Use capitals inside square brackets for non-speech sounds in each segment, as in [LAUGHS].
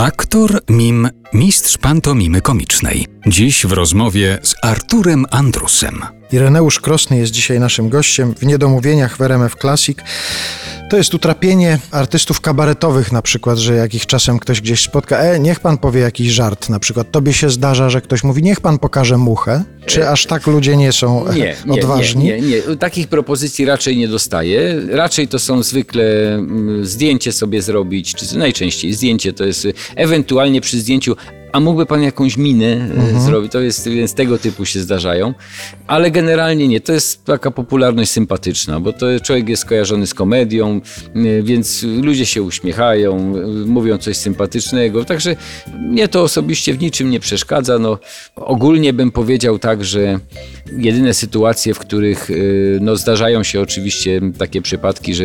Aktor, mim, mistrz pantomimy komicznej. Dziś w rozmowie z Arturem Andrusem. Ireneusz Krosny jest dzisiaj naszym gościem w Niedomówieniach w RMF Classic. To jest utrapienie artystów kabaretowych na przykład, że jak ich czasem ktoś gdzieś spotka, e, niech pan powie jakiś żart na przykład. Tobie się zdarza, że ktoś mówi, niech pan pokaże muchę. Czy aż tak ludzie nie są Nie, nie, odważni? nie, nie, nie. Takich propozycji raczej nie dostaję. Raczej to są zwykle mm, zdjęcie sobie zrobić, czy najczęściej zdjęcie to jest y, ewentualnie przy zdjęciu a mógłby pan jakąś minę mhm. zrobić? To jest, więc tego typu się zdarzają. Ale generalnie nie. To jest taka popularność sympatyczna, bo to człowiek jest kojarzony z komedią, y, więc ludzie się uśmiechają, y, mówią coś sympatycznego. Także mnie to osobiście w niczym nie przeszkadza. No, ogólnie bym powiedział tak, że jedyne sytuacje, w których no, zdarzają się oczywiście takie przypadki, że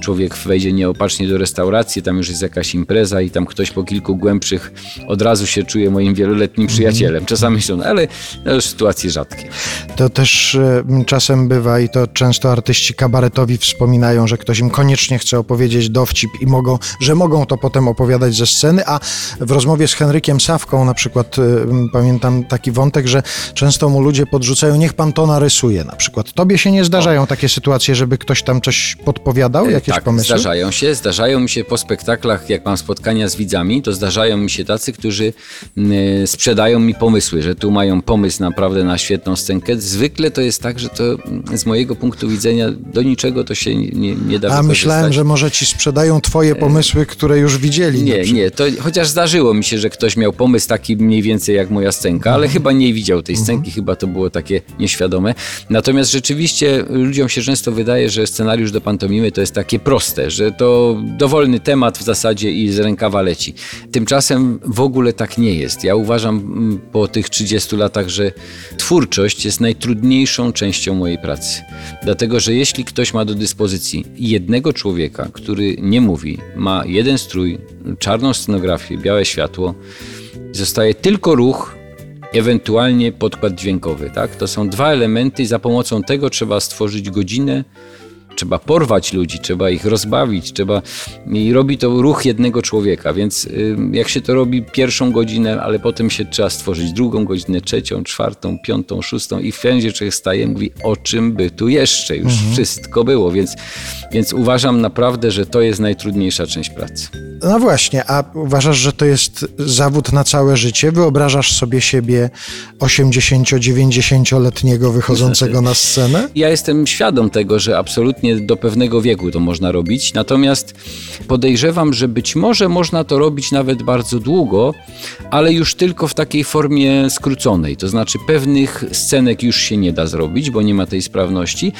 człowiek wejdzie nieopatrznie do restauracji, tam już jest jakaś impreza i tam ktoś po kilku głębszych od razu się czuje moim wieloletnim przyjacielem. Czasami są, ale już sytuacje rzadkie. To też e, czasem bywa i to często artyści kabaretowi wspominają, że ktoś im koniecznie chce opowiedzieć dowcip i mogą, że mogą to potem opowiadać ze sceny, a w rozmowie z Henrykiem Sawką na przykład e, pamiętam taki wątek, że często mu ludzie podrzucają, niech pan to narysuje na przykład. Tobie się nie zdarzają takie sytuacje, żeby ktoś tam coś podpowiadał, jakieś tak, pomysły? zdarzają się. Zdarzają mi się po spektaklach, jak mam spotkania z widzami, to zdarzają mi się tacy, którzy sprzedają mi pomysły, że tu mają pomysł naprawdę na świetną scenkę. Zwykle to jest tak, że to z mojego punktu widzenia do niczego to się nie, nie da A myślałem, że może ci sprzedają twoje pomysły, które już widzieli. Nie, nie. To, chociaż zdarzyło mi się, że ktoś miał pomysł taki mniej więcej jak moja scenka, ale mhm. chyba nie widział tej scenki, mhm. chyba to było takie nieświadome. Natomiast rzeczywiście ludziom się często wydaje, że scenariusz do pantomimy to jest takie proste, że to dowolny temat w zasadzie i z rękawa leci. Tymczasem w ogóle tak nie jest. Ja uważam mm, po tych 30 latach, że twórczość jest najtrudniejszą częścią mojej pracy. Dlatego, że jeśli ktoś ma do dyspozycji jednego człowieka, który nie mówi, ma jeden strój, czarną scenografię, białe światło, zostaje tylko ruch, ewentualnie podkład dźwiękowy. Tak? To są dwa elementy za pomocą tego trzeba stworzyć godzinę trzeba porwać ludzi, trzeba ich rozbawić, trzeba i robi to ruch jednego człowieka, więc jak się to robi pierwszą godzinę, ale potem się trzeba stworzyć drugą godzinę, trzecią, czwartą, piątą, szóstą i wszędzie człowiek staje mówi, o czym by tu jeszcze, już mhm. wszystko było, więc, więc uważam naprawdę, że to jest najtrudniejsza część pracy. No właśnie, a uważasz, że to jest zawód na całe życie? Wyobrażasz sobie siebie 80-90-letniego wychodzącego na scenę? [LAUGHS] Ja jestem świadom tego, że absolutnie do pewnego wieku to można robić, natomiast podejrzewam, że być może można to robić nawet bardzo długo, ale już tylko w takiej formie skróconej. To znaczy pewnych scenek już się nie da zrobić, bo nie ma tej sprawności,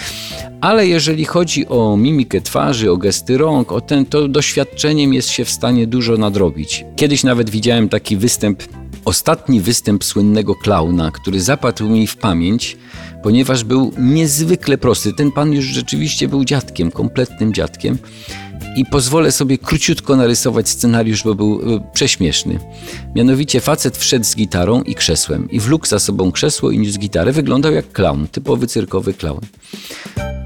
ale jeżeli chodzi o mimikę twarzy, o gesty rąk, o ten, to doświadczeniem jest się w stanie dużo nadrobić. Kiedyś nawet widziałem taki występ, ostatni występ słynnego klauna, który zapadł mi w pamięć, ponieważ był niezwykle prosty. Ten pan już rzeczywiście był dziadkiem, kompletnym dziadkiem. I pozwolę sobie króciutko narysować scenariusz, bo był e, prześmieszny. Mianowicie facet wszedł z gitarą i krzesłem i wlókł za sobą krzesło i niósł gitarę. Wyglądał jak klaun, typowy cyrkowy klaun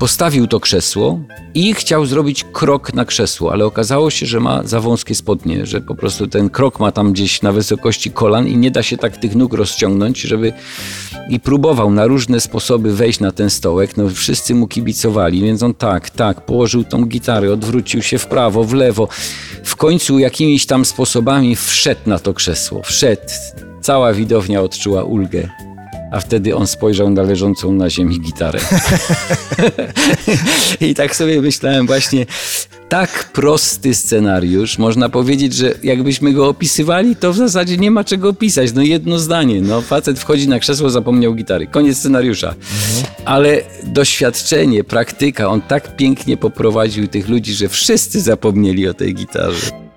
postawił to krzesło i chciał zrobić krok na krzesło, ale okazało się, że ma za wąskie spodnie, że po prostu ten krok ma tam gdzieś na wysokości kolan i nie da się tak tych nóg rozciągnąć, żeby i próbował na różne sposoby wejść na ten stołek. No wszyscy mu kibicowali, więc on tak, tak, położył tą gitarę, odwrócił się w prawo, w lewo. W końcu jakimiś tam sposobami wszedł na to krzesło. Wszedł. Cała widownia odczuła ulgę a wtedy on spojrzał na leżącą na ziemi gitarę. [LAUGHS] I tak sobie myślałem właśnie, tak prosty scenariusz, można powiedzieć, że jakbyśmy go opisywali, to w zasadzie nie ma czego opisać. No jedno zdanie, no facet wchodzi na krzesło, zapomniał gitary. Koniec scenariusza. Mhm. Ale doświadczenie, praktyka, on tak pięknie poprowadził tych ludzi, że wszyscy zapomnieli o tej gitarze.